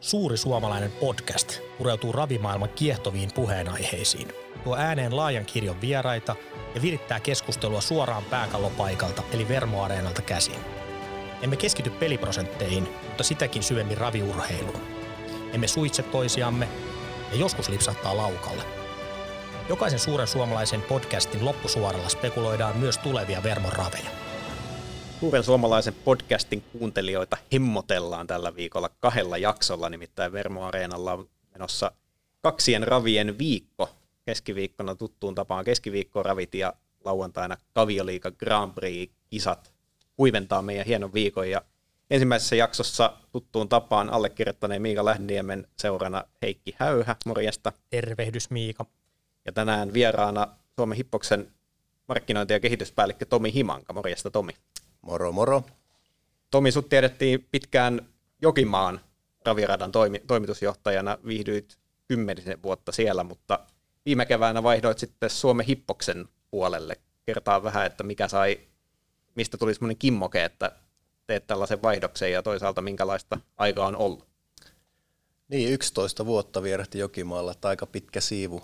Suuri suomalainen podcast pureutuu ravimaailman kiehtoviin puheenaiheisiin, tuo ääneen laajan kirjon vieraita ja virittää keskustelua suoraan pääkallopaikalta eli Vermoareenalta käsin. Emme keskity peliprosentteihin, mutta sitäkin syvemmin raviurheiluun. Emme suitse toisiamme ja joskus lipsahtaa laukalle. Jokaisen suuren suomalaisen podcastin loppusuoralla spekuloidaan myös tulevia Vermon raveja. Suuren suomalaisen podcastin kuuntelijoita hemmotellaan tällä viikolla kahdella jaksolla, nimittäin Vermo Areenalla on menossa kaksien ravien viikko. Keskiviikkona tuttuun tapaan keskiviikkoravit ja lauantaina Kavioliiga Grand Prix-kisat huiventaa meidän hienon viikon. Ja ensimmäisessä jaksossa tuttuun tapaan allekirjoittaneen Miika Lähniemen seurana Heikki Häyhä, morjesta. Tervehdys Miika. Ja tänään vieraana Suomen Hippoksen markkinointi- ja kehityspäällikkö Tomi Himanka. Morjesta Tomi. Moro moro. Tomi, sut tiedettiin pitkään Jokimaan raviradan toimi, toimitusjohtajana, viihdyit kymmenisen vuotta siellä, mutta viime keväänä vaihdoit sitten Suomen Hippoksen puolelle. Kertaa vähän, että mikä sai, mistä tuli semmoinen kimmoke, että teet tällaisen vaihdoksen ja toisaalta minkälaista aikaa on ollut. Niin, 11 vuotta vierähti Jokimaalla, että aika pitkä siivu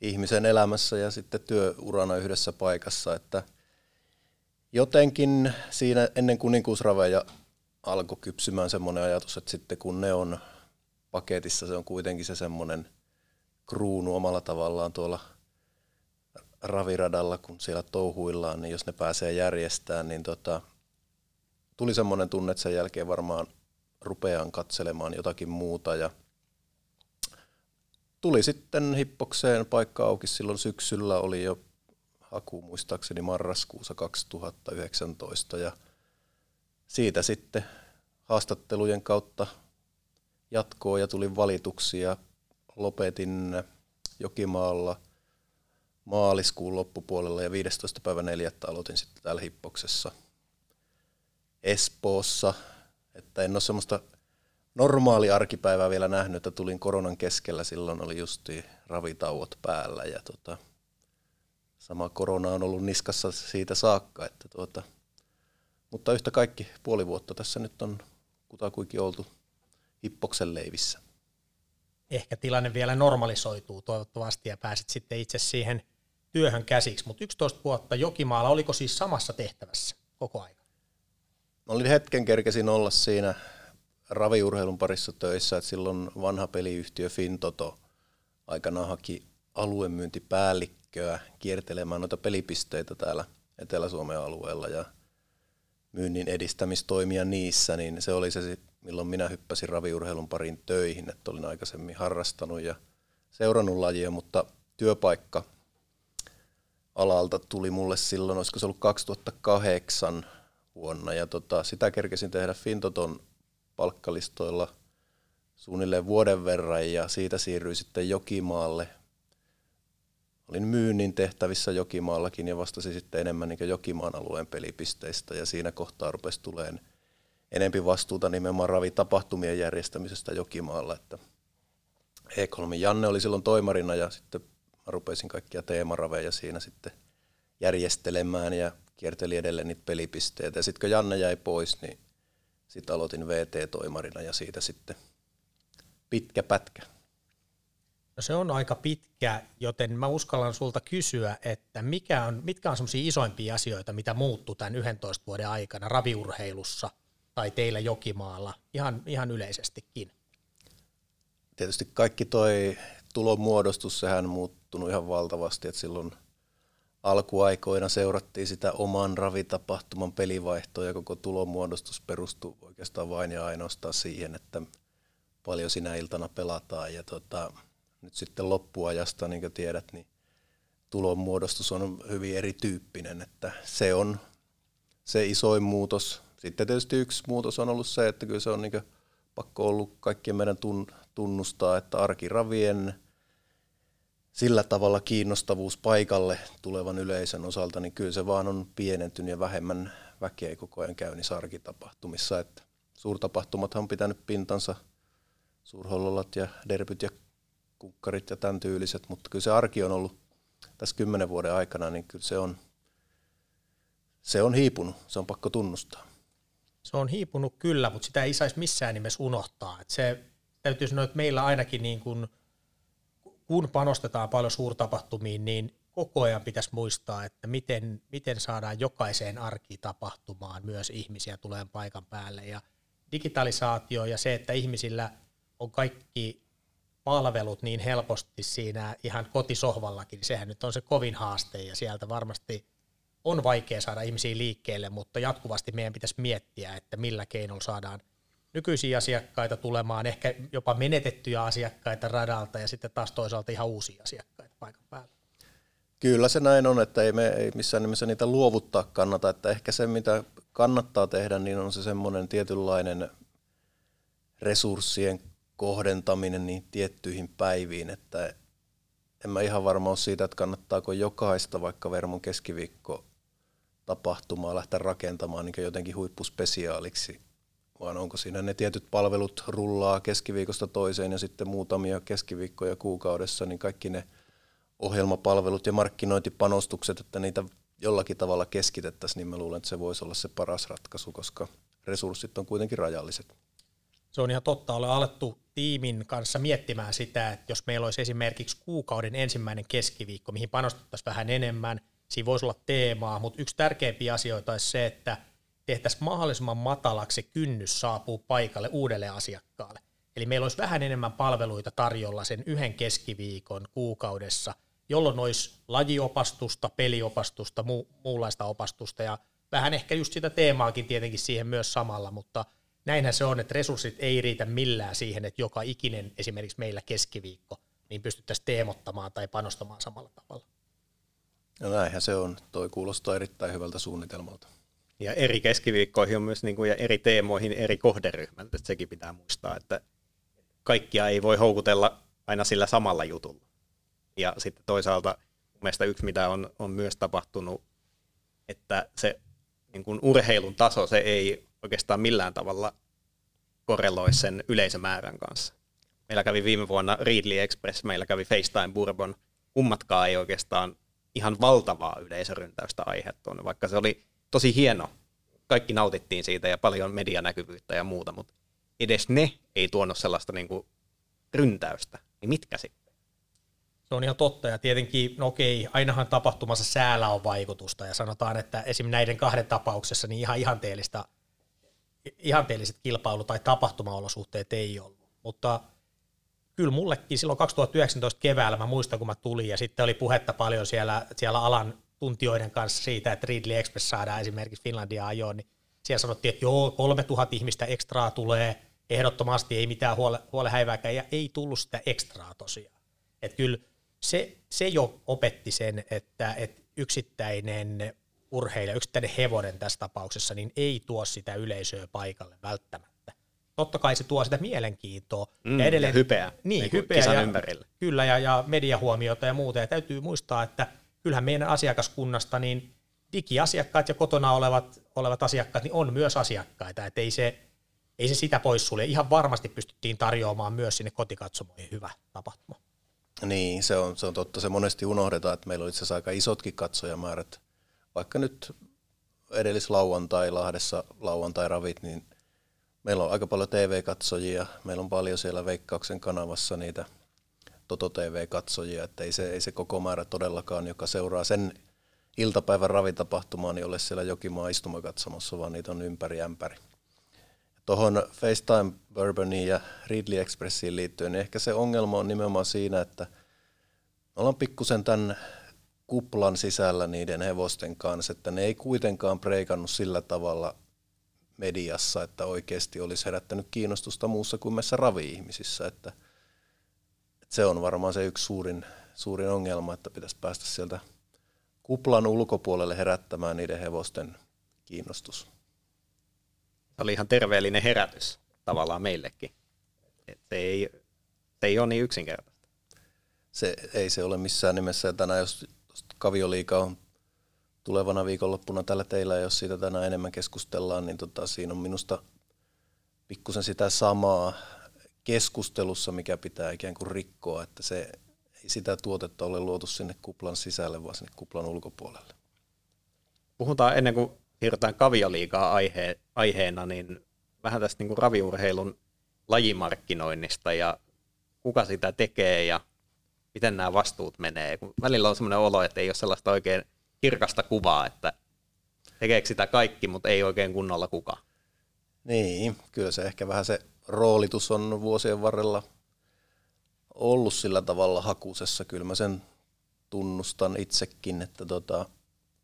ihmisen elämässä ja sitten työurana yhdessä paikassa, että – jotenkin siinä ennen kuninkuusraveja alkoi kypsymään semmoinen ajatus, että sitten kun ne on paketissa, se on kuitenkin se semmoinen kruunu omalla tavallaan tuolla raviradalla, kun siellä touhuillaan, niin jos ne pääsee järjestämään, niin tota, tuli semmoinen tunne, että sen jälkeen varmaan rupean katselemaan jotakin muuta ja tuli sitten hippokseen paikka auki silloin syksyllä, oli jo haku muistaakseni marraskuussa 2019 ja siitä sitten haastattelujen kautta jatkoa ja tuli valituksia. Lopetin Jokimaalla maaliskuun loppupuolella ja 15. päivä 4. aloitin sitten täällä Hippoksessa Espoossa, että en ole semmoista normaali arkipäivää vielä nähnyt, että tulin koronan keskellä, silloin oli justi ravitauot päällä ja tota, sama korona on ollut niskassa siitä saakka. Että tuota, mutta yhtä kaikki puoli vuotta tässä nyt on kutakuinkin oltu hippoksen leivissä. Ehkä tilanne vielä normalisoituu toivottavasti ja pääset sitten itse siihen työhön käsiksi, mutta 11 vuotta Jokimaalla, oliko siis samassa tehtävässä koko ajan? Olin hetken kerkesin olla siinä raviurheilun parissa töissä, että silloin vanha peliyhtiö Fintoto aikanaan haki aluemyyntipäällikköä päällikköä kiertelemään noita pelipisteitä täällä Etelä-Suomen alueella ja myynnin edistämistoimia niissä, niin se oli se, milloin minä hyppäsin raviurheilun pariin töihin, että olin aikaisemmin harrastanut ja seurannut lajia, mutta työpaikka alalta tuli mulle silloin, olisiko se ollut 2008 vuonna, ja tota, sitä kerkesin tehdä Fintoton palkkalistoilla suunnilleen vuoden verran, ja siitä siirryin sitten Jokimaalle olin myynnin tehtävissä Jokimaallakin ja vastasin sitten enemmän niin Jokimaan alueen pelipisteistä ja siinä kohtaa rupesi tuleen enempi vastuuta nimenomaan ravitapahtumien järjestämisestä Jokimaalla, että E3 Janne oli silloin toimarina ja sitten mä rupesin kaikkia teemaraveja siinä sitten järjestelemään ja kierteli edelleen niitä pelipisteitä. Ja sitten kun Janne jäi pois, niin sitten aloitin VT-toimarina ja siitä sitten pitkä pätkä. No se on aika pitkä, joten mä uskallan sulta kysyä, että mikä on, mitkä on semmoisia isoimpia asioita, mitä muuttuu tämän 11 vuoden aikana raviurheilussa tai teillä Jokimaalla, ihan, ihan yleisestikin? Tietysti kaikki toi tulonmuodostus, sehän muuttunut ihan valtavasti, että silloin alkuaikoina seurattiin sitä oman ravitapahtuman pelivaihtoa ja koko tulonmuodostus perustuu oikeastaan vain ja ainoastaan siihen, että paljon sinä iltana pelataan ja tota, nyt sitten loppuajasta, niin kuin tiedät, niin tulonmuodostus on hyvin erityyppinen, että se on se isoin muutos. Sitten tietysti yksi muutos on ollut se, että kyllä se on niin pakko ollut kaikkien meidän tunnustaa, että arkiravien sillä tavalla kiinnostavuus paikalle tulevan yleisön osalta, niin kyllä se vaan on pienentynyt ja vähemmän väkeä koko ajan käy niissä arkitapahtumissa. Että suurtapahtumat on pitänyt pintansa, suurhollolat ja derbyt ja kukkarit ja tämän tyyliset, mutta kyllä se arki on ollut tässä kymmenen vuoden aikana, niin kyllä se on, se on hiipunut, se on pakko tunnustaa. Se on hiipunut kyllä, mutta sitä ei saisi missään nimessä unohtaa. Että se täytyy sanoa, että meillä ainakin niin kuin, kun panostetaan paljon suurtapahtumiin, niin koko ajan pitäisi muistaa, että miten, miten saadaan jokaiseen arkitapahtumaan myös ihmisiä tulee paikan päälle. Ja digitalisaatio ja se, että ihmisillä on kaikki palvelut niin helposti siinä ihan kotisohvallakin, sehän nyt on se kovin haaste ja sieltä varmasti on vaikea saada ihmisiä liikkeelle, mutta jatkuvasti meidän pitäisi miettiä, että millä keinolla saadaan nykyisiä asiakkaita tulemaan, ehkä jopa menetettyjä asiakkaita radalta ja sitten taas toisaalta ihan uusia asiakkaita paikan päällä. Kyllä se näin on, että ei me ei missään nimessä niitä luovuttaa kannata, että ehkä se mitä kannattaa tehdä, niin on se semmoinen tietynlainen resurssien kohdentaminen niin tiettyihin päiviin, että en mä ihan varma ole siitä, että kannattaako jokaista vaikka Vermon keskiviikko tapahtumaa lähteä rakentamaan niin jotenkin huippuspesiaaliksi, vaan onko siinä ne tietyt palvelut rullaa keskiviikosta toiseen ja sitten muutamia keskiviikkoja kuukaudessa, niin kaikki ne ohjelmapalvelut ja markkinointipanostukset, että niitä jollakin tavalla keskitettäisiin, niin mä luulen, että se voisi olla se paras ratkaisu, koska resurssit on kuitenkin rajalliset. Se on ihan totta. Olen alettu tiimin kanssa miettimään sitä, että jos meillä olisi esimerkiksi kuukauden ensimmäinen keskiviikko, mihin panostettaisiin vähän enemmän, siinä voisi olla teemaa, mutta yksi tärkeimpiä asioita olisi se, että tehtäisiin mahdollisimman matalaksi kynnys saapuu paikalle uudelle asiakkaalle. Eli meillä olisi vähän enemmän palveluita tarjolla sen yhden keskiviikon kuukaudessa, jolloin olisi lajiopastusta, peliopastusta, muu, muunlaista opastusta ja vähän ehkä just sitä teemaakin tietenkin siihen myös samalla, mutta – näinhän se on, että resurssit ei riitä millään siihen, että joka ikinen esimerkiksi meillä keskiviikko, niin pystyttäisiin teemottamaan tai panostamaan samalla tavalla. No näinhän se on. Toi kuulostaa erittäin hyvältä suunnitelmalta. Ja eri keskiviikkoihin on myös niin kuin, ja eri teemoihin eri kohderyhmät, että sekin pitää muistaa, että kaikkia ei voi houkutella aina sillä samalla jutulla. Ja sitten toisaalta mielestäni yksi, mitä on, on myös tapahtunut, että se niin kuin urheilun taso, se ei oikeastaan millään tavalla korreloi sen yleisömäärän kanssa. Meillä kävi viime vuonna Readly Express, meillä kävi FaceTime Bourbon. Kummatkaan ei oikeastaan ihan valtavaa yleisöryntäystä aiheuttanut, vaikka se oli tosi hieno. Kaikki nautittiin siitä ja paljon medianäkyvyyttä ja muuta, mutta edes ne ei tuonut sellaista niin kuin ryntäystä. Niin mitkä sitten? Se on ihan totta ja tietenkin, no okei, ainahan tapahtumassa säällä on vaikutusta ja sanotaan, että esim. näiden kahden tapauksessa niin ihan ihanteellista ihanteelliset kilpailu- tai tapahtumaolosuhteet ei ollut, mutta kyllä mullekin silloin 2019 keväällä, mä muistan kun mä tulin ja sitten oli puhetta paljon siellä, siellä alan tuntijoiden kanssa siitä, että Ridley Express saadaan esimerkiksi Finlandia ajoon, niin siellä sanottiin, että joo, 3000 ihmistä ekstraa tulee, ehdottomasti ei mitään huole, huolehäivääkään, ja ei tullut sitä ekstraa tosiaan. Että kyllä se, se jo opetti sen, että, että yksittäinen urheilija, yksittäinen hevonen tässä tapauksessa, niin ei tuo sitä yleisöä paikalle välttämättä. Totta kai se tuo sitä mielenkiintoa. Mm, ja, edelleen, ja hypeä, niin, niin hypeä ja, ympärille. Kyllä, ja, ja mediahuomiota ja muuta. Ja täytyy muistaa, että kyllähän meidän asiakaskunnasta niin digiasiakkaat ja kotona olevat, olevat asiakkaat niin on myös asiakkaita. Että ei se, ei se sitä poissulje. Ihan varmasti pystyttiin tarjoamaan myös sinne kotikatsomoihin hyvä tapahtuma. Niin, se on, se on totta. Se monesti unohdetaan, että meillä oli itse asiassa aika isotkin katsojamäärät vaikka nyt edellislauantai Lahdessa lauantai-ravit, niin meillä on aika paljon TV-katsojia, meillä on paljon siellä Veikkauksen kanavassa niitä Toto TV-katsojia, että ei se, ei se koko määrä todellakaan, joka seuraa sen iltapäivän ravitapahtumaan, niin ole siellä Jokimaa istumakatsomossa, vaan niitä on ympäri ämpäri. Tuohon FaceTime Bourboniin ja Ridley Expressiin liittyen, niin ehkä se ongelma on nimenomaan siinä, että ollaan pikkusen tämän kuplan sisällä niiden hevosten kanssa, että ne ei kuitenkaan preikannut sillä tavalla mediassa, että oikeasti olisi herättänyt kiinnostusta muussa kuin meissä ravi-ihmisissä, että, että se on varmaan se yksi suurin, suurin ongelma, että pitäisi päästä sieltä kuplan ulkopuolelle herättämään niiden hevosten kiinnostus. Se oli ihan terveellinen herätys tavallaan meillekin. Et se, ei, se ei ole niin yksinkertaista. Se, ei se ole missään nimessä. Ja tänään jos kavioliika on tulevana viikonloppuna tällä teillä, ja jos siitä tänään enemmän keskustellaan, niin tota, siinä on minusta pikkusen sitä samaa keskustelussa, mikä pitää ikään kuin rikkoa, että se ei sitä tuotetta ole luotu sinne kuplan sisälle, vaan sinne kuplan ulkopuolelle. Puhutaan ennen kuin siirrytään kavioliikaa aihe, aiheena, niin vähän tästä niin kuin raviurheilun lajimarkkinoinnista ja kuka sitä tekee ja miten nämä vastuut menee. Kun välillä on sellainen olo, että ei ole sellaista oikein kirkasta kuvaa, että tekeekö sitä kaikki, mutta ei oikein kunnolla kuka. Niin, kyllä se ehkä vähän se roolitus on vuosien varrella ollut sillä tavalla hakusessa. Kyllä mä sen tunnustan itsekin, että tota,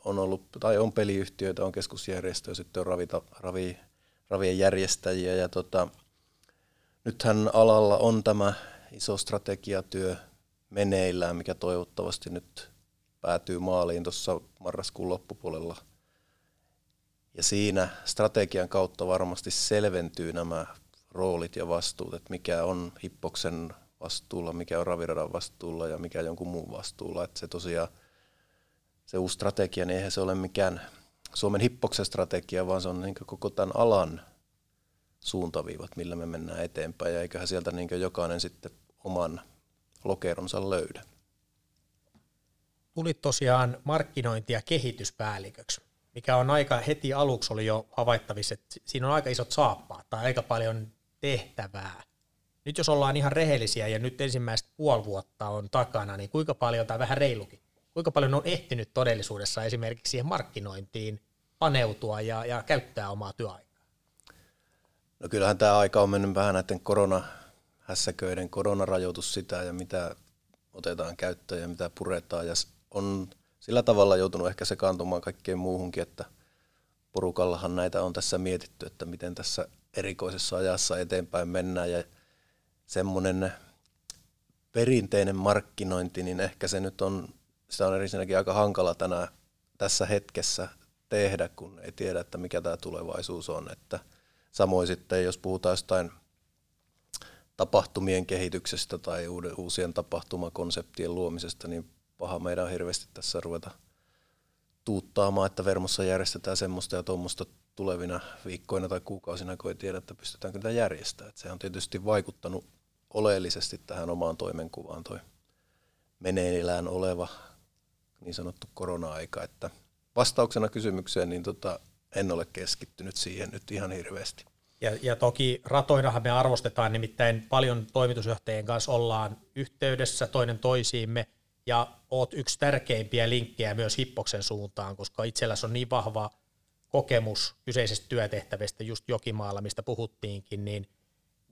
on ollut, tai on peliyhtiöitä, on keskusjärjestöjä, sitten on ravita, ravi, ravien järjestäjiä ja tota, nythän alalla on tämä iso strategiatyö meneillään, mikä toivottavasti nyt päätyy maaliin tuossa marraskuun loppupuolella. Ja siinä strategian kautta varmasti selventyy nämä roolit ja vastuut, että mikä on Hippoksen vastuulla, mikä on Raviradan vastuulla ja mikä jonkun muun vastuulla. Että se tosiaan, se uusi strategia, niin eihän se ole mikään Suomen Hippoksen strategia, vaan se on niin koko tämän alan suuntaviivat, millä me mennään eteenpäin. Ja eiköhän sieltä niin jokainen sitten oman lokeronsa löydä. Tulit tosiaan markkinointi- ja kehityspäälliköksi, mikä on aika heti aluksi oli jo havaittavissa, että siinä on aika isot saappaat tai aika paljon tehtävää. Nyt jos ollaan ihan rehellisiä ja nyt ensimmäistä puoli vuotta on takana, niin kuinka paljon, tai vähän reilukin, kuinka paljon on ehtinyt todellisuudessa esimerkiksi siihen markkinointiin paneutua ja, ja käyttää omaa työaikaa? No kyllähän tämä aika on mennyt vähän näiden korona hässäköiden koronarajoitus sitä ja mitä otetaan käyttöön ja mitä puretaan. Ja on sillä tavalla joutunut ehkä sekaantumaan kaikkeen muuhunkin, että porukallahan näitä on tässä mietitty, että miten tässä erikoisessa ajassa eteenpäin mennään ja semmoinen perinteinen markkinointi, niin ehkä se nyt on, sitä on ensinnäkin aika hankala tänä, tässä hetkessä tehdä, kun ei tiedä, että mikä tämä tulevaisuus on. Että samoin sitten, jos puhutaan jostain tapahtumien kehityksestä tai uusien tapahtumakonseptien luomisesta, niin paha meidän on hirveästi tässä ruveta tuuttaamaan, että Vermossa järjestetään semmoista ja tuommoista tulevina viikkoina tai kuukausina, kun ei tiedä, että pystytäänkö tätä järjestämään. se on tietysti vaikuttanut oleellisesti tähän omaan toimenkuvaan toi meneillään oleva niin sanottu korona-aika. Että vastauksena kysymykseen, niin tota, en ole keskittynyt siihen nyt ihan hirveästi. Ja, ja toki ratoinahan me arvostetaan, nimittäin paljon toimitusjohtajien kanssa ollaan yhteydessä toinen toisiimme, ja oot yksi tärkeimpiä linkkejä myös Hippoksen suuntaan, koska itselläsi on niin vahva kokemus kyseisestä työtehtävästä just Jokimaalla, mistä puhuttiinkin, niin,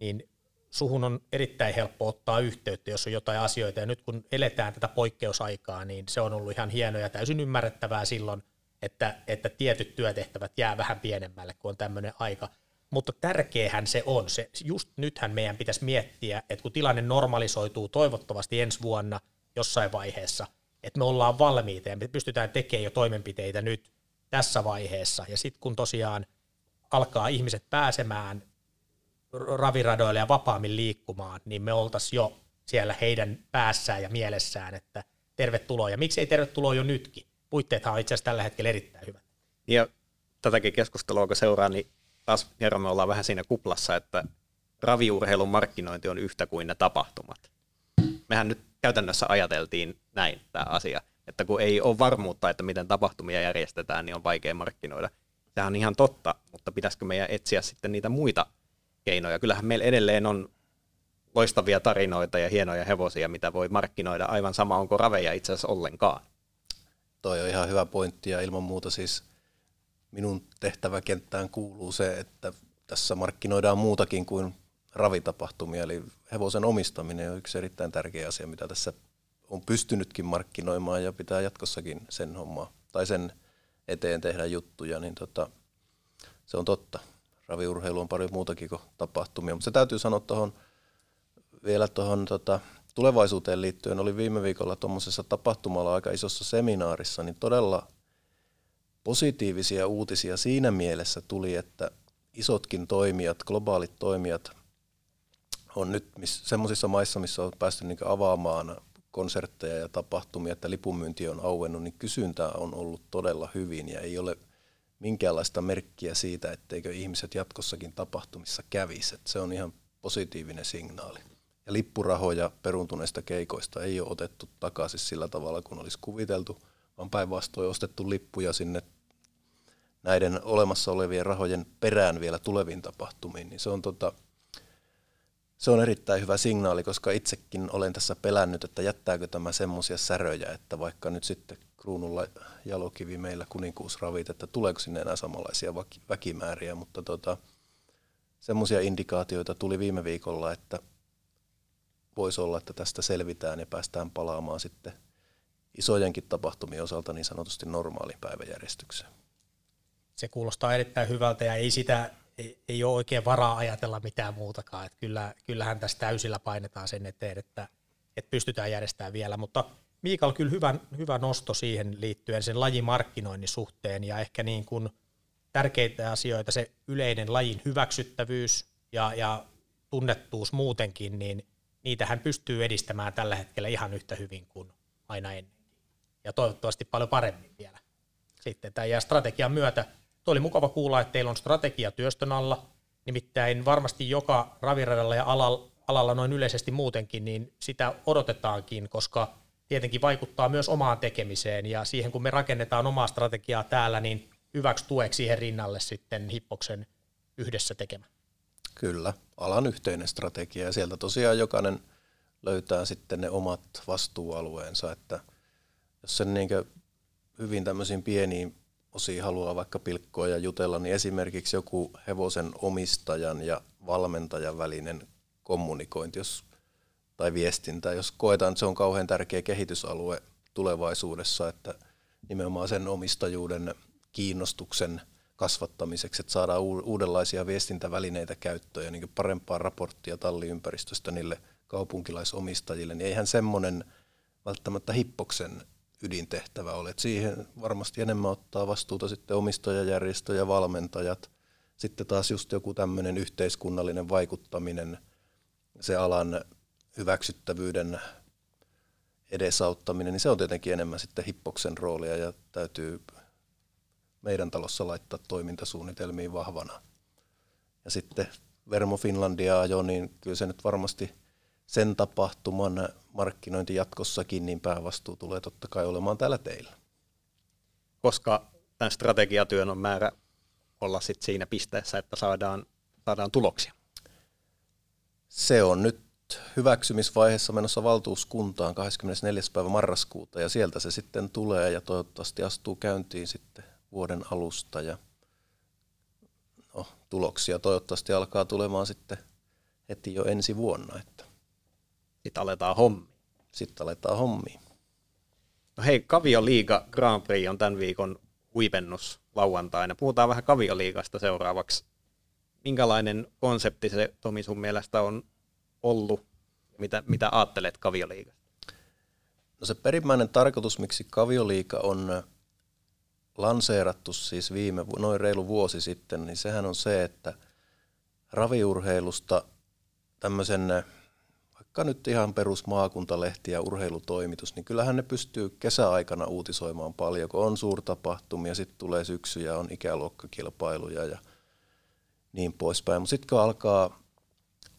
niin suhun on erittäin helppo ottaa yhteyttä, jos on jotain asioita, ja nyt kun eletään tätä poikkeusaikaa, niin se on ollut ihan hienoa ja täysin ymmärrettävää silloin, että, että tietyt työtehtävät jää vähän pienemmälle, kun on tämmöinen aika – mutta tärkeähän se on. Se, just nythän meidän pitäisi miettiä, että kun tilanne normalisoituu toivottavasti ensi vuonna jossain vaiheessa, että me ollaan valmiita ja me pystytään tekemään jo toimenpiteitä nyt tässä vaiheessa. Ja sitten kun tosiaan alkaa ihmiset pääsemään raviradoille ja vapaammin liikkumaan, niin me oltaisiin jo siellä heidän päässään ja mielessään, että tervetuloa. Ja miksi ei tervetuloa jo nytkin? Puitteethan on itse asiassa tällä hetkellä erittäin hyvät. Ja tätäkin keskustelua, kun seuraa, niin taas kerran me ollaan vähän siinä kuplassa, että raviurheilun markkinointi on yhtä kuin ne tapahtumat. Mehän nyt käytännössä ajateltiin näin tämä asia, että kun ei ole varmuutta, että miten tapahtumia järjestetään, niin on vaikea markkinoida. Sehän on ihan totta, mutta pitäisikö meidän etsiä sitten niitä muita keinoja? Kyllähän meillä edelleen on loistavia tarinoita ja hienoja hevosia, mitä voi markkinoida aivan sama, onko raveja itse asiassa ollenkaan. Toi on ihan hyvä pointti ja ilman muuta siis minun tehtäväkenttään kuuluu se, että tässä markkinoidaan muutakin kuin ravitapahtumia, eli hevosen omistaminen on yksi erittäin tärkeä asia, mitä tässä on pystynytkin markkinoimaan ja pitää jatkossakin sen hommaa tai sen eteen tehdä juttuja, niin tota, se on totta. Raviurheilu on paljon muutakin kuin tapahtumia, mutta se täytyy sanoa tuohon vielä tuohon tota, tulevaisuuteen liittyen. Oli viime viikolla tuommoisessa tapahtumalla aika isossa seminaarissa, niin todella positiivisia uutisia siinä mielessä tuli, että isotkin toimijat, globaalit toimijat on nyt semmoisissa maissa, missä on päästy niin avaamaan konsertteja ja tapahtumia, että lipunmyynti on auennut, niin kysyntä on ollut todella hyvin ja ei ole minkäänlaista merkkiä siitä, etteikö ihmiset jatkossakin tapahtumissa kävisi. Se on ihan positiivinen signaali. Ja lippurahoja peruntuneista keikoista ei ole otettu takaisin sillä tavalla, kun olisi kuviteltu – vaan päinvastoin ostettu lippuja sinne näiden olemassa olevien rahojen perään vielä tuleviin tapahtumiin, niin se on tota, se on erittäin hyvä signaali, koska itsekin olen tässä pelännyt, että jättääkö tämä semmoisia säröjä, että vaikka nyt sitten kruunulla jalokivi meillä kuninkuusravit, että tuleeko sinne enää samanlaisia väkimääriä, mutta tota, semmoisia indikaatioita tuli viime viikolla, että voisi olla, että tästä selvitään ja päästään palaamaan sitten isojenkin tapahtumien osalta niin sanotusti normaaliin päiväjärjestykseen. Se kuulostaa erittäin hyvältä ja ei sitä ei, ei ole oikein varaa ajatella mitään muutakaan. Että kyllä, kyllähän tässä täysillä painetaan sen eteen, että, että pystytään järjestämään vielä, mutta Miikal kyllä hyvä, hyvä nosto siihen liittyen sen lajimarkkinoinnin suhteen ja ehkä niin kuin tärkeitä asioita, se yleinen lajin hyväksyttävyys ja, ja tunnettuus muutenkin, niin niitähän pystyy edistämään tällä hetkellä ihan yhtä hyvin kuin aina ennenkin. Ja toivottavasti paljon paremmin vielä sitten tämän ja strategian myötä. Tuo oli mukava kuulla, että teillä on strategia työstön alla, nimittäin varmasti joka raviradalla ja alalla, alalla noin yleisesti muutenkin, niin sitä odotetaankin, koska tietenkin vaikuttaa myös omaan tekemiseen ja siihen, kun me rakennetaan omaa strategiaa täällä, niin hyväksi tueksi siihen rinnalle sitten Hippoksen yhdessä tekemä. Kyllä, alan yhteinen strategia ja sieltä tosiaan jokainen löytää sitten ne omat vastuualueensa, että jos sen niin hyvin tämmöisiin pieniin osiin haluaa vaikka pilkkoa ja jutella, niin esimerkiksi joku hevosen omistajan ja valmentajan välinen kommunikointi jos, tai viestintä, jos koetaan, että se on kauhean tärkeä kehitysalue tulevaisuudessa, että nimenomaan sen omistajuuden kiinnostuksen kasvattamiseksi, että saadaan uudenlaisia viestintävälineitä käyttöön ja niin parempaa raporttia talliympäristöstä niille kaupunkilaisomistajille, niin eihän semmoinen välttämättä hippoksen ydintehtävä ole. Että siihen varmasti enemmän ottaa vastuuta sitten omistajajärjestö ja valmentajat. Sitten taas just joku tämmöinen yhteiskunnallinen vaikuttaminen, se alan hyväksyttävyyden edesauttaminen, niin se on tietenkin enemmän sitten hippoksen roolia ja täytyy meidän talossa laittaa toimintasuunnitelmiin vahvana. Ja sitten Vermo Finlandia ajo, niin kyllä se nyt varmasti sen tapahtuman markkinointi jatkossakin, niin päävastuu tulee totta kai olemaan täällä teillä. Koska tämän strategiatyön on määrä olla sit siinä pisteessä, että saadaan, saadaan tuloksia? Se on nyt hyväksymisvaiheessa menossa valtuuskuntaan 24. päivä marraskuuta ja sieltä se sitten tulee ja toivottavasti astuu käyntiin sitten vuoden alusta ja no, tuloksia toivottavasti alkaa tulemaan sitten heti jo ensi vuonna. Että. Sitten aletaan hommi. Sitten aletaan hommiin. No hei, Kavioliiga Grand Prix on tämän viikon huipennus lauantaina. Puhutaan vähän Kavioliigasta seuraavaksi. Minkälainen konsepti se Tomi sun mielestä on ollut? Mitä, mitä ajattelet Kavioliigasta? No se perimmäinen tarkoitus, miksi Kavioliiga on lanseerattu siis viime, noin reilu vuosi sitten, niin sehän on se, että raviurheilusta tämmöisen vaikka nyt ihan perus maakuntalehti ja urheilutoimitus, niin kyllähän ne pystyy kesäaikana uutisoimaan paljon, kun on suurtapahtumia, sitten tulee syksy ja on ikäluokkakilpailuja ja niin poispäin. Mutta sitten kun alkaa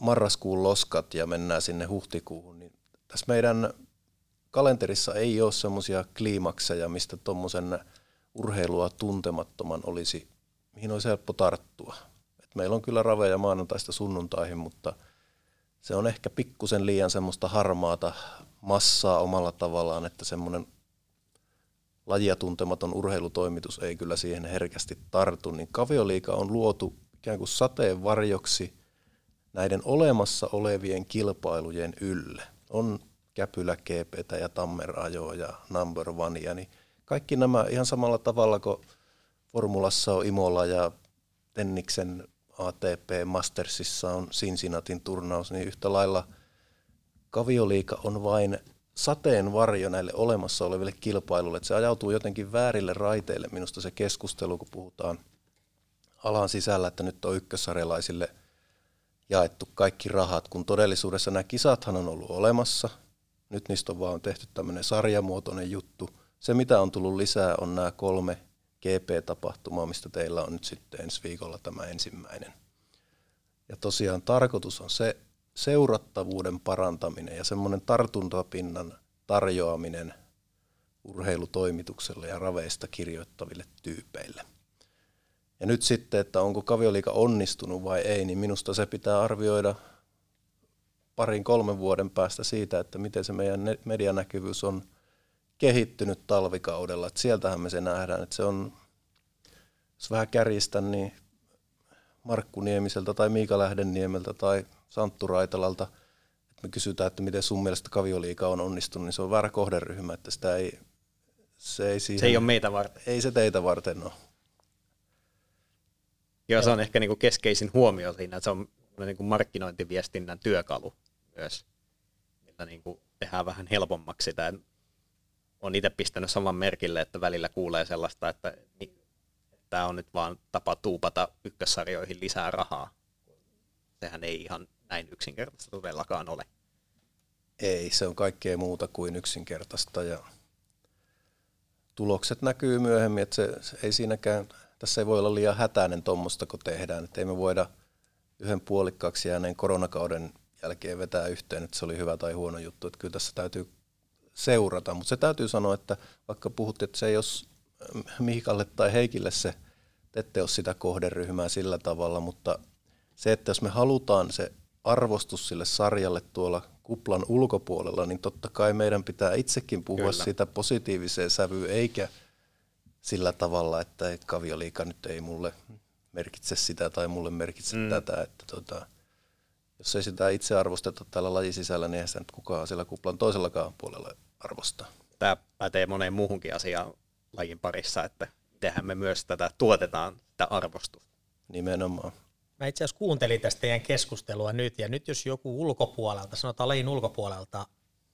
marraskuun loskat ja mennään sinne huhtikuuhun, niin tässä meidän kalenterissa ei ole semmoisia kliimakseja, mistä tuommoisen urheilua tuntemattoman olisi, mihin olisi helppo tarttua. Et meillä on kyllä raveja maanantaista sunnuntaihin, mutta se on ehkä pikkusen liian semmoista harmaata massaa omalla tavallaan, että semmoinen lajia tuntematon urheilutoimitus ei kyllä siihen herkästi tartu, niin Kavioliika on luotu ikään kuin sateenvarjoksi näiden olemassa olevien kilpailujen ylle. On Käpylä, GPtä ja Tammerajoa ja Number Onea, niin kaikki nämä ihan samalla tavalla kuin Formulassa on Imola ja Tenniksen ATP Mastersissa on Cincinnatin turnaus, niin yhtä lailla kavioliika on vain sateenvarjo näille olemassa oleville kilpailuille. Että se ajautuu jotenkin väärille raiteille minusta se keskustelu, kun puhutaan alan sisällä, että nyt on ykkössarjalaisille jaettu kaikki rahat, kun todellisuudessa nämä kisathan on ollut olemassa. Nyt niistä on vaan tehty tämmöinen sarjamuotoinen juttu – se, mitä on tullut lisää, on nämä kolme GP-tapahtumaa, mistä teillä on nyt sitten ensi viikolla tämä ensimmäinen. Ja tosiaan tarkoitus on se seurattavuuden parantaminen ja semmoinen tartuntapinnan tarjoaminen urheilutoimitukselle ja raveista kirjoittaville tyypeille. Ja nyt sitten, että onko kavioliika onnistunut vai ei, niin minusta se pitää arvioida parin kolmen vuoden päästä siitä, että miten se meidän medianäkyvyys on kehittynyt talvikaudella. Että sieltähän me se nähdään, että se on, jos vähän kärjistän, niin Markku Niemiseltä tai Miika Lähdenniemeltä tai Santtu Raitalalta, että me kysytään, että miten sun mielestä kavioliika on onnistunut, niin se on väärä kohderyhmä, että sitä ei, se ei, siihen, se ei ole meitä varten. Ei se teitä varten ole. Joo, se on ehkä niin kuin keskeisin huomio siinä, että se on niin kuin markkinointiviestinnän työkalu myös, millä niin kuin tehdään vähän helpommaksi sitä. On itse pistänyt saman merkille, että välillä kuulee sellaista, että tämä on nyt vaan tapa tuupata ykkössarjoihin lisää rahaa. Sehän ei ihan näin yksinkertaista todellakaan ole. Ei, se on kaikkea muuta kuin yksinkertaista ja tulokset näkyy myöhemmin, että se, se ei siinäkään, tässä ei voi olla liian hätäinen tuommoista, kun tehdään, että ei me voida yhden puolikkaaksi jääneen koronakauden jälkeen vetää yhteen, että se oli hyvä tai huono juttu, että kyllä tässä täytyy seurata, mutta se täytyy sanoa, että vaikka puhuttiin, että se ei ole Miikalle tai Heikille se, te ette ole sitä kohderyhmää sillä tavalla, mutta se, että jos me halutaan se arvostus sille sarjalle tuolla kuplan ulkopuolella, niin totta kai meidän pitää itsekin puhua Kyllä. siitä positiiviseen sävyyn, eikä sillä tavalla, että kavioliika nyt ei mulle merkitse sitä tai mulle merkitse mm. tätä. Että tota, jos ei sitä itse arvosteta tällä lajisisällä, niin eihän sitä nyt kukaan siellä kuplan toisellakaan puolella arvostaa. Tämä pätee moneen muuhunkin asiaan lajin parissa, että tehdään me myös tätä, tuotetaan tätä arvostusta. Nimenomaan. Mä itse asiassa kuuntelin tästä teidän keskustelua nyt, ja nyt jos joku ulkopuolelta, sanotaan lajin ulkopuolelta,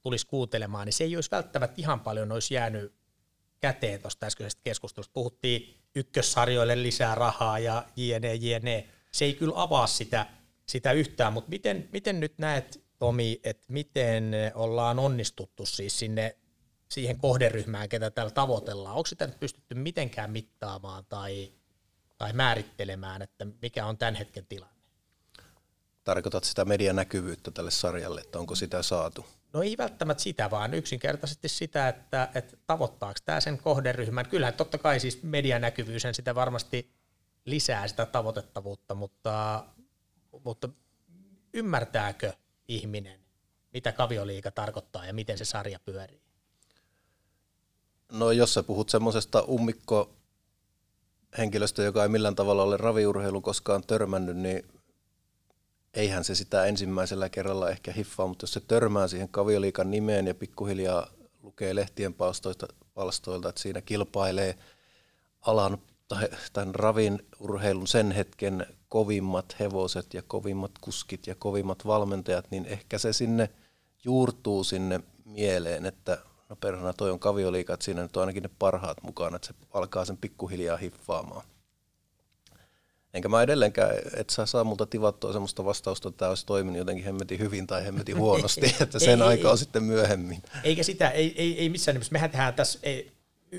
tulisi kuuntelemaan, niin se ei olisi välttämättä ihan paljon olisi jäänyt käteen tuosta äskeisestä keskustelusta. Puhuttiin ykkössarjoille lisää rahaa ja jne, jne. Se ei kyllä avaa sitä, sitä yhtään, mutta miten, miten nyt näet, Tomi, että miten ollaan onnistuttu siis sinne siihen kohderyhmään, ketä täällä tavoitellaan? Onko sitä nyt pystytty mitenkään mittaamaan tai, tai määrittelemään, että mikä on tämän hetken tilanne? Tarkoitat sitä median näkyvyyttä tälle sarjalle, että onko sitä saatu? No ei välttämättä sitä, vaan yksinkertaisesti sitä, että, että tavoittaako tämä sen kohderyhmän. Kyllähän totta kai siis medianäkyvyys sitä varmasti lisää sitä tavoitettavuutta, mutta, mutta ymmärtääkö ihminen, mitä kavioliika tarkoittaa ja miten se sarja pyörii? No jos sä puhut semmoisesta ummikko henkilöstä, joka ei millään tavalla ole raviurheilu koskaan törmännyt, niin eihän se sitä ensimmäisellä kerralla ehkä hiffaa, mutta jos se törmää siihen kavioliikan nimeen ja pikkuhiljaa lukee lehtien palstoilta, palstoilta että siinä kilpailee alan tämän ravin urheilun sen hetken kovimmat hevoset ja kovimmat kuskit ja kovimmat valmentajat, niin ehkä se sinne juurtuu sinne mieleen, että no perhana toi on kavioliika, että siinä nyt on ainakin ne parhaat mukana, että se alkaa sen pikkuhiljaa hiffaamaan. Enkä mä edelleenkään, että sä saa multa tivattua semmoista vastausta, että tämä olisi toiminut jotenkin hemmetin hyvin tai hemmetin huonosti, että sen ei, aika ei, on sitten myöhemmin. Eikä sitä, ei, ei, ei missään nimessä. Mehän tehdään, tässä, ei,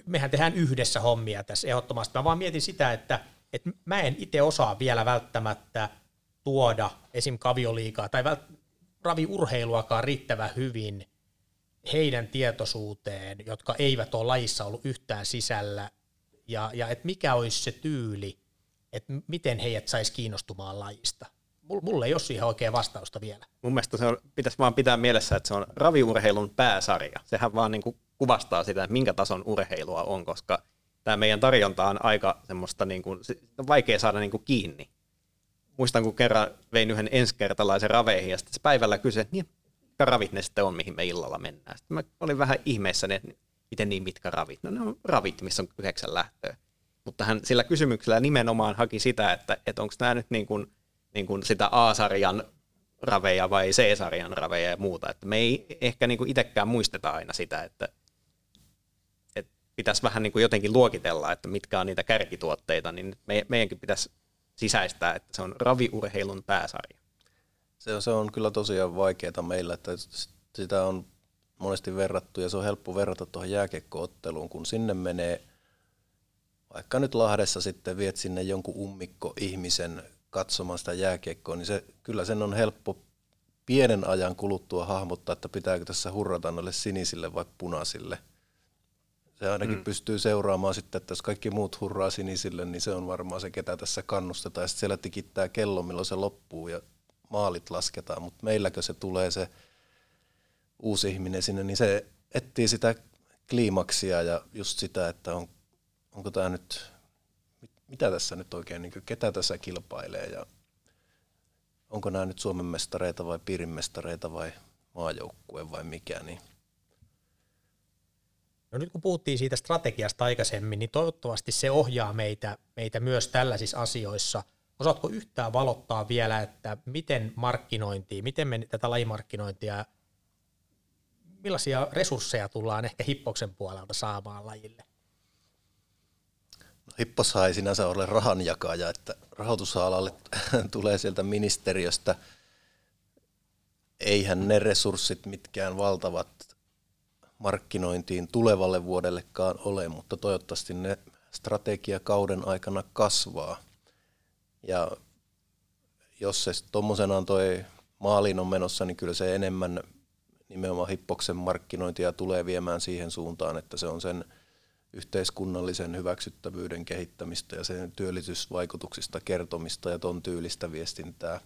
mehän tehdään yhdessä hommia tässä ehdottomasti. Mä vaan mietin sitä, että, että mä en itse osaa vielä välttämättä tuoda esim. kavioliikaa tai vält, raviurheiluakaan riittävän hyvin heidän tietoisuuteen, jotka eivät ole lajissa ollut yhtään sisällä, ja, ja että mikä olisi se tyyli, että miten heidät saisi kiinnostumaan lajista. Mulla ei ole siihen oikein vastausta vielä. Mun mielestä se on, pitäisi vaan pitää mielessä, että se on raviurheilun pääsarja. Sehän vaan niin kuin kuvastaa sitä, että minkä tason urheilua on, koska tämä meidän tarjonta on aika semmoista, niin kuin, on vaikea saada niin kuin kiinni. Muistan, kun kerran vein yhden ensikertalaisen raveihin ja sitten päivällä kysyi, että niin, mitkä ravit ne sitten on, mihin me illalla mennään. Sitten mä olin vähän ihmeessäni, että miten niin mitkä ravit. No ne on ravit, missä on yhdeksän lähtöä. Mutta hän sillä kysymyksellä nimenomaan haki sitä, että, että onko nämä nyt niin kuin, niin kuin sitä A-sarjan raveja vai C-sarjan raveja ja muuta. Että me ei ehkä niin kuin itsekään muisteta aina sitä, että pitäisi vähän niin kuin jotenkin luokitella, että mitkä on niitä kärkituotteita, niin me, meidänkin pitäisi sisäistää, että se on raviurheilun pääsarja. Se on, se on kyllä tosiaan vaikeaa meillä, että sitä on monesti verrattu ja se on helppo verrata tuohon jääkiekkootteluun, kun sinne menee vaikka nyt Lahdessa sitten viet sinne jonkun ummikko ihmisen katsomaan sitä jääkiekkoa, niin se, kyllä sen on helppo pienen ajan kuluttua hahmottaa, että pitääkö tässä hurrata noille sinisille vai punaisille. Se ainakin mm. pystyy seuraamaan sitten, että jos kaikki muut hurraa sinisille, niin se on varmaan se, ketä tässä kannustetaan. Ja sitten siellä tikittää kello, milloin se loppuu. Ja maalit lasketaan, mutta meilläkö se tulee se uusi ihminen sinne, niin se etsii sitä kliimaksia ja just sitä, että on, onko tämä nyt, mitä tässä nyt oikein, niin ketä tässä kilpailee ja onko nämä nyt Suomen mestareita vai piirimestareita vai maajoukkue vai mikä, niin No nyt kun puhuttiin siitä strategiasta aikaisemmin, niin toivottavasti se ohjaa meitä, meitä myös tällaisissa asioissa. Osaatko yhtään valottaa vielä, että miten markkinointi, miten me tätä lajimarkkinointia, millaisia resursseja tullaan ehkä Hippoksen puolelta saamaan lajille? No, Hipposhan ei sinänsä ole rahanjakaja, että rahoitusalalle tulee sieltä ministeriöstä. Eihän ne resurssit mitkään valtavat markkinointiin tulevalle vuodellekaan ole, mutta toivottavasti ne strategiakauden aikana kasvaa. Ja jos se tuommoisenaan toi maaliin on menossa, niin kyllä se enemmän nimenomaan hippoksen markkinointia tulee viemään siihen suuntaan, että se on sen yhteiskunnallisen hyväksyttävyyden kehittämistä ja sen työllisyysvaikutuksista kertomista ja ton tyylistä viestintää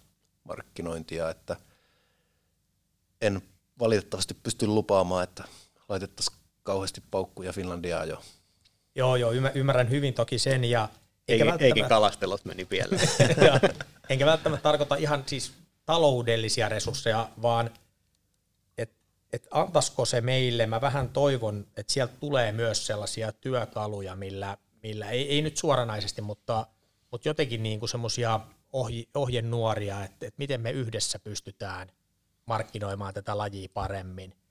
markkinointia, että en valitettavasti pysty lupaamaan, että laitettaisiin kauheasti paukkuja Finlandiaa jo. Joo, joo, ymmärrän hyvin toki sen. Ja eikä, eikä, eikä kalastelot meni pieleen. enkä välttämättä tarkoita ihan siis taloudellisia resursseja, vaan että et antaisiko se meille, mä vähän toivon, että sieltä tulee myös sellaisia työkaluja, millä, millä ei, ei nyt suoranaisesti, mutta, mutta jotenkin niin kuin semmoisia ohje, ohjenuoria, että, että miten me yhdessä pystytään markkinoimaan tätä lajia paremmin –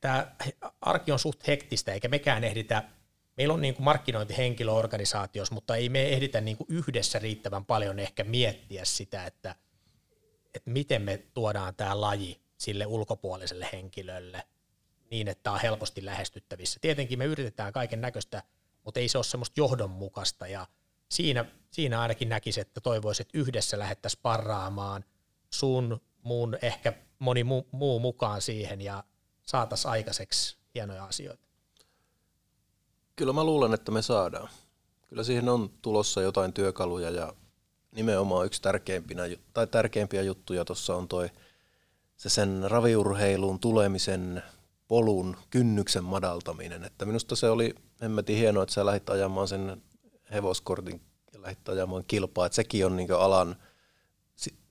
tämä arki on suht hektistä, eikä mekään ehditä, meillä on niin kuin markkinointihenkilö organisaatiossa, mutta ei me ehditä niin kuin yhdessä riittävän paljon ehkä miettiä sitä, että, että miten me tuodaan tämä laji sille ulkopuoliselle henkilölle niin, että tämä on helposti lähestyttävissä. Tietenkin me yritetään kaiken näköistä, mutta ei se ole semmoista johdonmukaista ja siinä, siinä ainakin näkisi, että toivoisin, että yhdessä lähettäisiin parraamaan sun, mun, ehkä moni muu, muu mukaan siihen ja saataisiin aikaiseksi hienoja asioita? Kyllä mä luulen, että me saadaan. Kyllä siihen on tulossa jotain työkaluja ja nimenomaan yksi tärkeimpinä, tai tärkeimpiä juttuja tuossa on toi se sen raviurheiluun tulemisen polun kynnyksen madaltaminen. Että minusta se oli hemmetin hienoa, että sä lähdit ajamaan sen hevoskortin ja lähdit ajamaan kilpaa. Että sekin on niin alan,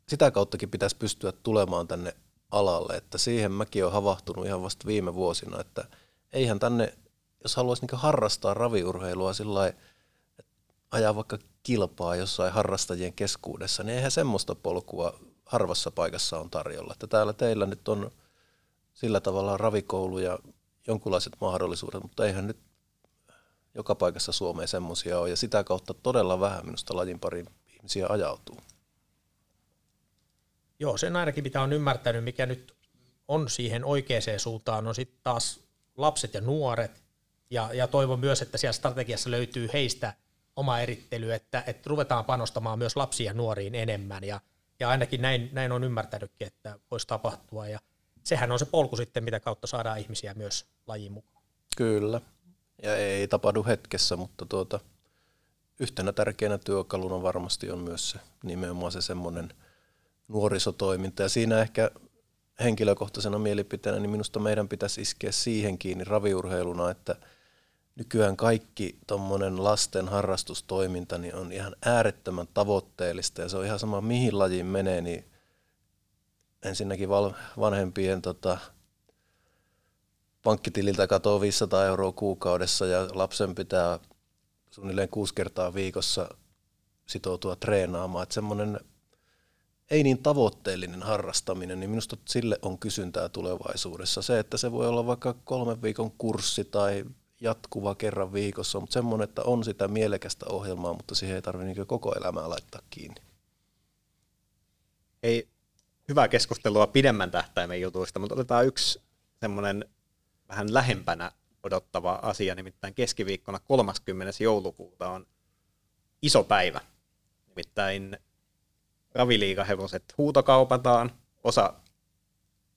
sitä kauttakin pitäisi pystyä tulemaan tänne alalle, että siihen mäkin olen havahtunut ihan vasta viime vuosina, että eihän tänne, jos haluaisi niin harrastaa raviurheilua sillä ajaa vaikka kilpaa jossain harrastajien keskuudessa, niin eihän semmoista polkua harvassa paikassa on tarjolla. Että täällä teillä nyt on sillä tavalla ravikoulu ja jonkunlaiset mahdollisuudet, mutta eihän nyt joka paikassa Suomeen semmoisia ole, ja sitä kautta todella vähän minusta lajin parin ihmisiä ajautuu. Joo, sen ainakin mitä on ymmärtänyt, mikä nyt on siihen oikeaan suuntaan, on sitten taas lapset ja nuoret, ja, ja toivon myös, että siellä strategiassa löytyy heistä oma erittely, että, että ruvetaan panostamaan myös lapsiin ja nuoriin enemmän, ja, ja ainakin näin, näin on ymmärtänytkin, että voisi tapahtua, ja sehän on se polku sitten, mitä kautta saadaan ihmisiä myös lajiin mukaan. Kyllä, ja ei tapahdu hetkessä, mutta tuota, yhtenä tärkeänä työkaluna varmasti on myös se nimenomaan se semmoinen – nuorisotoiminta. Ja siinä ehkä henkilökohtaisena mielipiteenä, niin minusta meidän pitäisi iskeä siihen kiinni raviurheiluna, että nykyään kaikki tuommoinen lasten harrastustoiminta niin on ihan äärettömän tavoitteellista ja se on ihan sama mihin lajiin menee, niin ensinnäkin vanhempien tota, pankkitililtä katoo 500 euroa kuukaudessa ja lapsen pitää suunnilleen kuusi kertaa viikossa sitoutua treenaamaan. Että semmoinen ei niin tavoitteellinen harrastaminen, niin minusta sille on kysyntää tulevaisuudessa. Se, että se voi olla vaikka kolmen viikon kurssi tai jatkuva kerran viikossa, mutta semmoinen, että on sitä mielekästä ohjelmaa, mutta siihen ei tarvitse niin koko elämää laittaa kiinni. Ei hyvää keskustelua pidemmän tähtäimen jutuista, mutta otetaan yksi semmoinen vähän lähempänä odottava asia, nimittäin keskiviikkona 30. joulukuuta on iso päivä. Nimittäin raviliigahevoset huutokaupataan, osa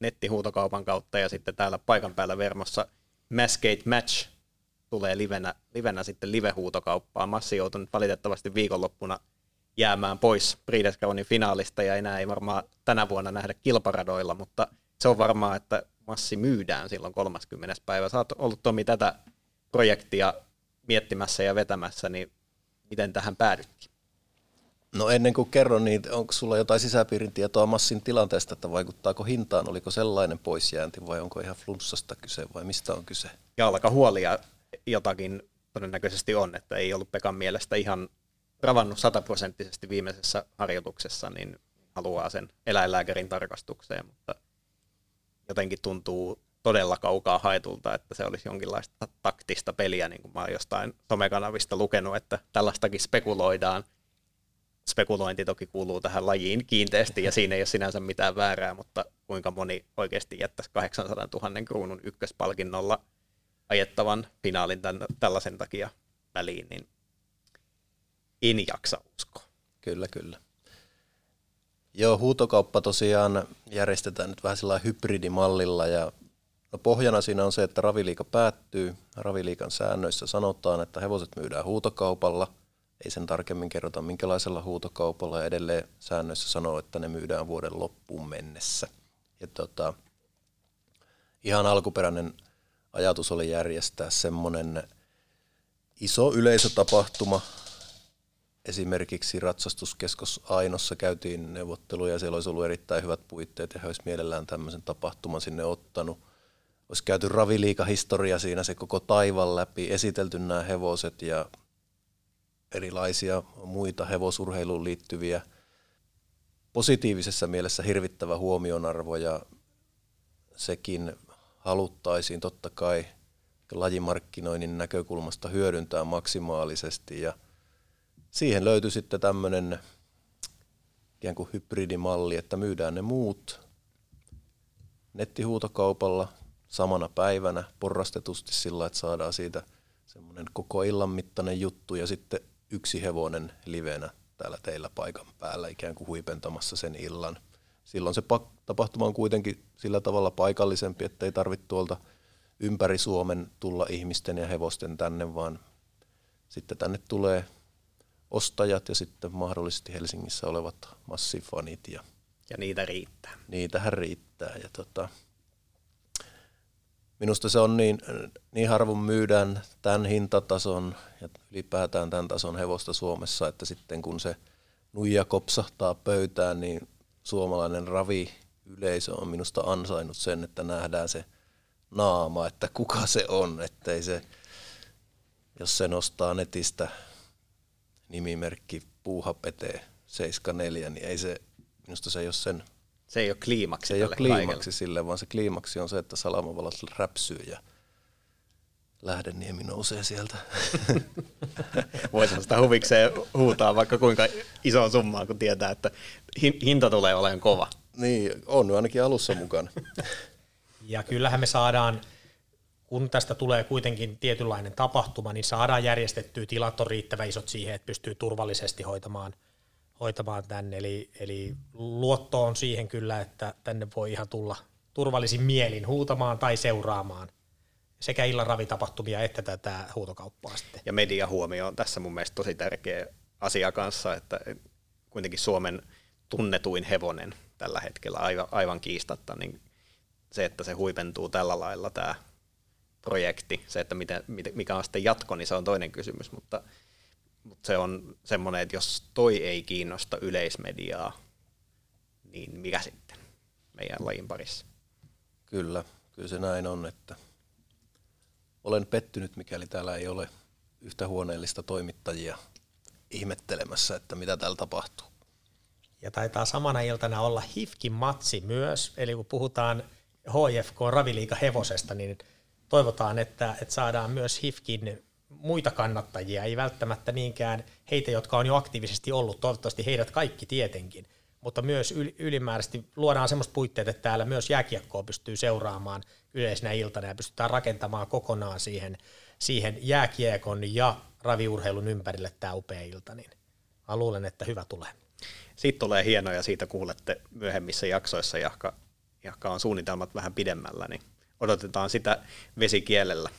nettihuutokaupan kautta ja sitten täällä paikan päällä Vermossa Mascade Match tulee livenä, livenä sitten live-huutokauppaan. Massi joutui nyt valitettavasti viikonloppuna jäämään pois Breeders' Crownin finaalista ja enää ei varmaan tänä vuonna nähdä kilparadoilla, mutta se on varmaa, että massi myydään silloin 30. päivä. Sä oot ollut Tomi tätä projektia miettimässä ja vetämässä, niin miten tähän päädyttiin? No ennen kuin kerron, niin onko sulla jotain sisäpiirin tietoa massin tilanteesta, että vaikuttaako hintaan? Oliko sellainen poisjäänti vai onko ihan flunssasta kyse vai mistä on kyse? Jalkahuolia jotakin todennäköisesti on, että ei ollut Pekan mielestä ihan ravannut sataprosenttisesti viimeisessä harjoituksessa, niin haluaa sen eläinlääkärin tarkastukseen, mutta jotenkin tuntuu todella kaukaa haetulta, että se olisi jonkinlaista taktista peliä, niin kuin mä oon jostain somekanavista lukenut, että tällaistakin spekuloidaan. Spekulointi toki kuuluu tähän lajiin kiinteästi ja siinä ei ole sinänsä mitään väärää, mutta kuinka moni oikeasti jättäisi 800 000 kruunun ykköspalkinnolla ajettavan finaalin tämän, tällaisen takia väliin, niin en jaksa uskoa. Kyllä, kyllä. Joo, huutokauppa tosiaan järjestetään nyt vähän sillä hybridimallilla ja no pohjana siinä on se, että raviliika päättyy. Raviliikan säännöissä sanotaan, että hevoset myydään huutokaupalla. Ei sen tarkemmin kerrota minkälaisella huutokaupalla ja edelleen säännöissä sanoo, että ne myydään vuoden loppuun mennessä. Ja tota, ihan alkuperäinen ajatus oli järjestää semmoinen iso yleisötapahtuma, esimerkiksi ratsastuskeskus Ainossa käytiin neuvotteluja ja siellä olisi ollut erittäin hyvät puitteet ja he olisi mielellään tämmöisen tapahtuman sinne ottanut. Olisi käyty raviliikahistoria siinä se koko taivan läpi, esitelty nämä hevoset ja erilaisia muita hevosurheiluun liittyviä positiivisessa mielessä hirvittävä huomionarvo ja sekin haluttaisiin totta kai lajimarkkinoinnin näkökulmasta hyödyntää maksimaalisesti ja – siihen löytyi sitten tämmöinen ikään kuin hybridimalli, että myydään ne muut nettihuutokaupalla samana päivänä porrastetusti sillä, että saadaan siitä semmoinen koko illan mittainen juttu ja sitten yksi hevonen livenä täällä teillä paikan päällä ikään kuin huipentamassa sen illan. Silloin se tapahtuma on kuitenkin sillä tavalla paikallisempi, että ei tarvitse tuolta ympäri Suomen tulla ihmisten ja hevosten tänne, vaan sitten tänne tulee ostajat ja sitten mahdollisesti Helsingissä olevat massifanit. Ja, ja niitä riittää. Niitähän riittää. Ja tota, minusta se on niin, niin harvoin myydään tämän hintatason ja ylipäätään tämän tason hevosta Suomessa, että sitten kun se nuija kopsahtaa pöytään, niin suomalainen ravi yleisö on minusta ansainnut sen, että nähdään se naama, että kuka se on, ettei se, jos se nostaa netistä nimimerkki Puuhapete 74, niin ei se, minusta se ei ole sen... Se ei ole kliimaksi Se ei ole kliimaksi sille, vaan se kliimaksi on se, että salamavalat räpsyy ja Lähdeniemi nousee sieltä. Voisi sitä huvikseen huutaa vaikka kuinka iso summaa, kun tietää, että hinta tulee olemaan kova. Niin, on ainakin alussa mukana. ja kyllähän me saadaan kun tästä tulee kuitenkin tietynlainen tapahtuma, niin saadaan järjestettyä, tilat on riittävän isot siihen, että pystyy turvallisesti hoitamaan, hoitamaan tänne. Eli, eli luotto on siihen kyllä, että tänne voi ihan tulla turvallisin mielin huutamaan tai seuraamaan sekä illan ravitapahtumia että tätä huutokauppaa sitten. Ja media huomio on tässä mun mielestä tosi tärkeä asia kanssa, että kuitenkin Suomen tunnetuin hevonen tällä hetkellä aivan, aivan kiistatta, niin se, että se huipentuu tällä lailla tämä projekti. Se, että miten, mikä on sitten jatko, niin se on toinen kysymys, mutta, mutta se on semmoinen, että jos toi ei kiinnosta yleismediaa, niin mikä sitten meidän lajin parissa? Kyllä, kyllä se näin on, että olen pettynyt, mikäli täällä ei ole yhtä huoneellista toimittajia ihmettelemässä, että mitä täällä tapahtuu. Ja taitaa samana iltana olla HIFKin matsi myös, eli kun puhutaan HFK Raviliiga hevosesta, niin toivotaan, että, että saadaan myös HIFKin muita kannattajia, ei välttämättä niinkään heitä, jotka on jo aktiivisesti ollut, toivottavasti heidät kaikki tietenkin, mutta myös ylimääräisesti luodaan semmoista puitteet, että täällä myös jääkiekkoa pystyy seuraamaan yleisenä iltana ja pystytään rakentamaan kokonaan siihen, siihen jääkiekon ja raviurheilun ympärille tämä upea ilta, niin mä luulen, että hyvä tulee. Siitä tulee hienoja, siitä kuulette myöhemmissä jaksoissa, jahka, jahka on suunnitelmat vähän pidemmällä, niin odotetaan sitä vesikielellä.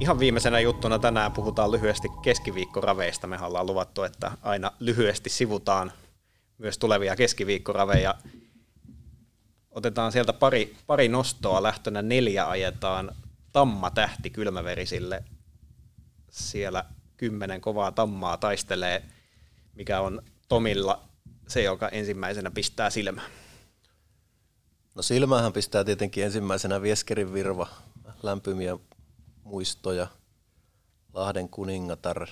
Ihan viimeisenä juttuna tänään puhutaan lyhyesti keskiviikkoraveista. Me ollaan luvattu, että aina lyhyesti sivutaan myös tulevia keskiviikkoraveja. Otetaan sieltä pari, pari nostoa. Lähtönä neljä ajetaan Tamma tähti kylmäverisille. Siellä kymmenen kovaa tammaa taistelee, mikä on Tomilla se, joka ensimmäisenä pistää silmään. No silmähän pistää tietenkin ensimmäisenä Vieskerin virva, lämpimiä muistoja, Lahden kuningatar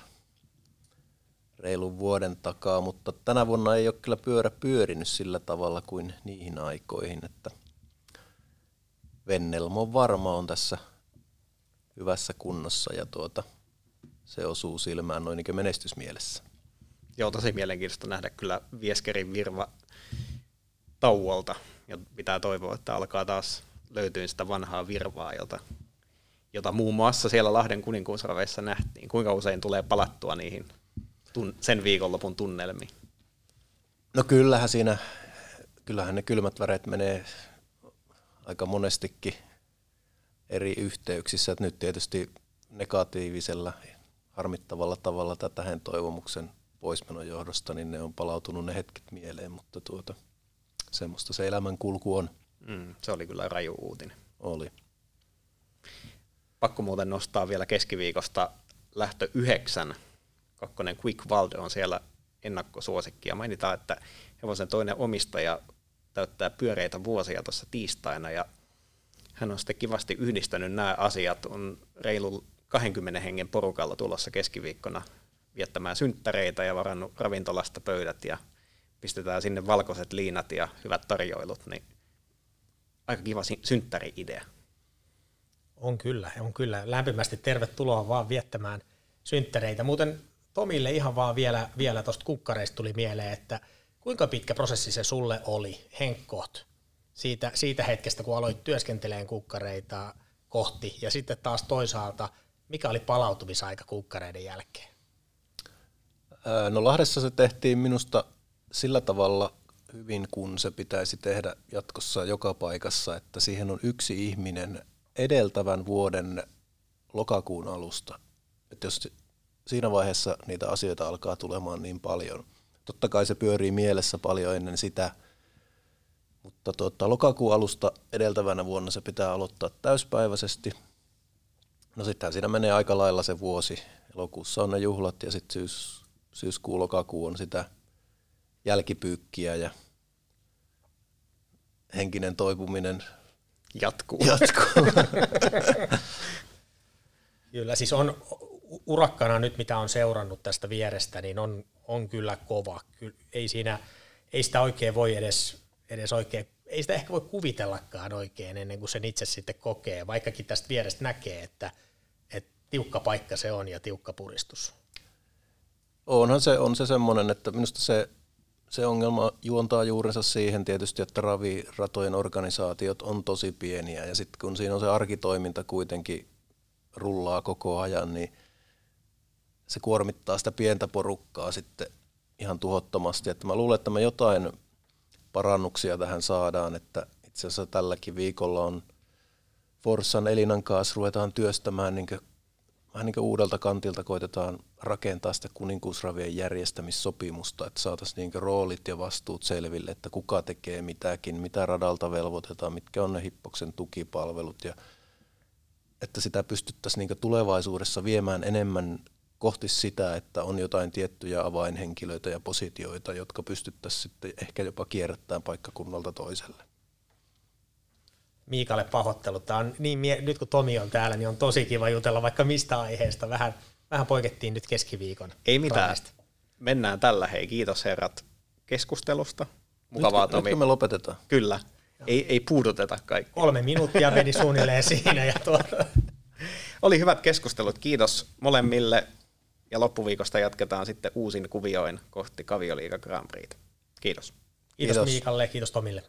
reilun vuoden takaa, mutta tänä vuonna ei ole kyllä pyörä pyörinyt sillä tavalla kuin niihin aikoihin, että Vennelmo varma on tässä hyvässä kunnossa ja tuota, se osuu silmään noin niin menestysmielessä. Joo, tosi mielenkiintoista nähdä kyllä Vieskerin virva tauolta ja pitää toivoa, että alkaa taas löytyä sitä vanhaa virvaa, jota, jota muun muassa siellä Lahden kuninkuusraveissa nähtiin. Kuinka usein tulee palattua niihin tun, sen viikonlopun tunnelmiin? No kyllähän siinä, kyllähän ne kylmät väreet menee aika monestikin eri yhteyksissä. Että nyt tietysti negatiivisella, harmittavalla tavalla tätä hänen toivomuksen poismenon johdosta, niin ne on palautunut ne hetket mieleen, mutta tuota, semmoista se elämän kulku on. Mm, se oli kyllä raju uutinen. Oli. Pakko muuten nostaa vielä keskiviikosta lähtö yhdeksän. Kakkonen Quick Valde on siellä ennakkosuosikki. Ja mainitaan, että hevosen toinen omistaja täyttää pyöreitä vuosia tuossa tiistaina ja hän on sitten kivasti yhdistänyt nämä asiat. On reilu 20 hengen porukalla tulossa keskiviikkona viettämään synttäreitä ja varannut ravintolasta pöydät ja pistetään sinne valkoiset liinat ja hyvät tarjoilut, niin aika kiva synttäri-idea. On kyllä, on kyllä. Lämpimästi tervetuloa vaan viettämään synttäreitä. Muuten Tomille ihan vaan vielä, vielä tuosta kukkareista tuli mieleen, että kuinka pitkä prosessi se sulle oli, Henkkoht, siitä, siitä hetkestä, kun aloit työskenteleen kukkareita kohti, ja sitten taas toisaalta, mikä oli palautumisaika kukkareiden jälkeen? No Lahdessa se tehtiin minusta sillä tavalla hyvin, kun se pitäisi tehdä jatkossa joka paikassa, että siihen on yksi ihminen edeltävän vuoden lokakuun alusta. Että jos siinä vaiheessa niitä asioita alkaa tulemaan niin paljon, totta kai se pyörii mielessä paljon ennen sitä, mutta tuota, lokakuun alusta edeltävänä vuonna se pitää aloittaa täyspäiväisesti. No sittenhän siinä menee aika lailla se vuosi. Elokuussa on ne juhlat ja sitten syys, syyskuu, lokakuu on sitä jälkipyykkiä ja henkinen toipuminen jatkuu. jatkuu. kyllä, siis on urakkana nyt, mitä on seurannut tästä vierestä, niin on, on kyllä kova. Kyllä, ei, siinä, ei sitä oikein voi edes, edes oikein, ei sitä ehkä voi kuvitellakaan oikein ennen kuin sen itse sitten kokee, vaikkakin tästä vierestä näkee, että, että tiukka paikka se on ja tiukka puristus. Onhan se, on se semmoinen, että minusta se, se ongelma juontaa juurensa siihen tietysti, että raviratojen organisaatiot on tosi pieniä ja sitten kun siinä on se arkitoiminta kuitenkin rullaa koko ajan, niin se kuormittaa sitä pientä porukkaa sitten ihan tuhottomasti. Että mä luulen, että me jotain parannuksia tähän saadaan, että itse asiassa tälläkin viikolla on Forssan Elinan kanssa ruvetaan työstämään niin vähän niin kuin uudelta kantilta koitetaan rakentaa sitä kuninkuusravien järjestämissopimusta, että saataisiin niin roolit ja vastuut selville, että kuka tekee mitäkin, mitä radalta velvoitetaan, mitkä on ne Hippoksen tukipalvelut ja että sitä pystyttäisiin niin tulevaisuudessa viemään enemmän kohti sitä, että on jotain tiettyjä avainhenkilöitä ja positioita, jotka pystyttäisiin sitten ehkä jopa kierrättämään paikkakunnalta toiselle. Miikalle pahoittelut. Tämä on niin, nyt kun Tomi on täällä, niin on tosi kiva jutella vaikka mistä aiheesta. Vähän, vähän poikettiin nyt keskiviikon. Ei mitään. Raavista. Mennään tällä. Hei, kiitos herrat keskustelusta. Mukavaa, Tomi. Nyt me lopetetaan. Kyllä. Ei, ei puuduteta kaikki. Kolme minuuttia meni suunnilleen siinä. Ja tuota. Oli hyvät keskustelut. Kiitos molemmille. Ja loppuviikosta jatketaan sitten uusin kuvioin kohti Kavioliiga Grand Prix. Kiitos. Kiitos, kiitos. Miikalle ja kiitos Tomille.